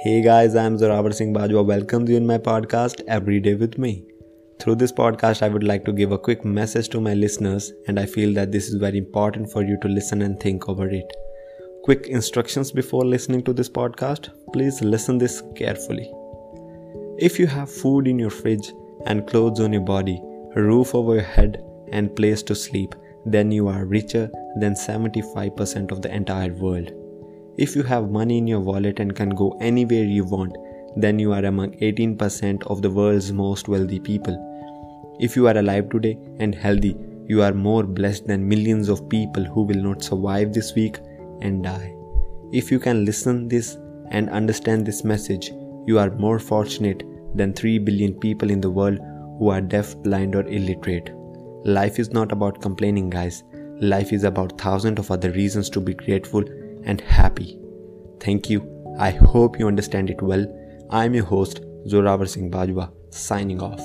Hey guys, I'm Jorawar Singh Bajwa. Welcome you in my podcast Every Day with Me. Through this podcast, I would like to give a quick message to my listeners, and I feel that this is very important for you to listen and think over it. Quick instructions before listening to this podcast. Please listen this carefully. If you have food in your fridge and clothes on your body, a roof over your head, and place to sleep, then you are richer than 75% of the entire world. If you have money in your wallet and can go anywhere you want, then you are among 18% of the world's most wealthy people. If you are alive today and healthy, you are more blessed than millions of people who will not survive this week and die. If you can listen this and understand this message, you are more fortunate than 3 billion people in the world who are deaf, blind or illiterate. Life is not about complaining, guys. Life is about thousands of other reasons to be grateful and happy. Thank you. I hope you understand it well. I'm your host, Jorawar Singh Bajwa, signing off.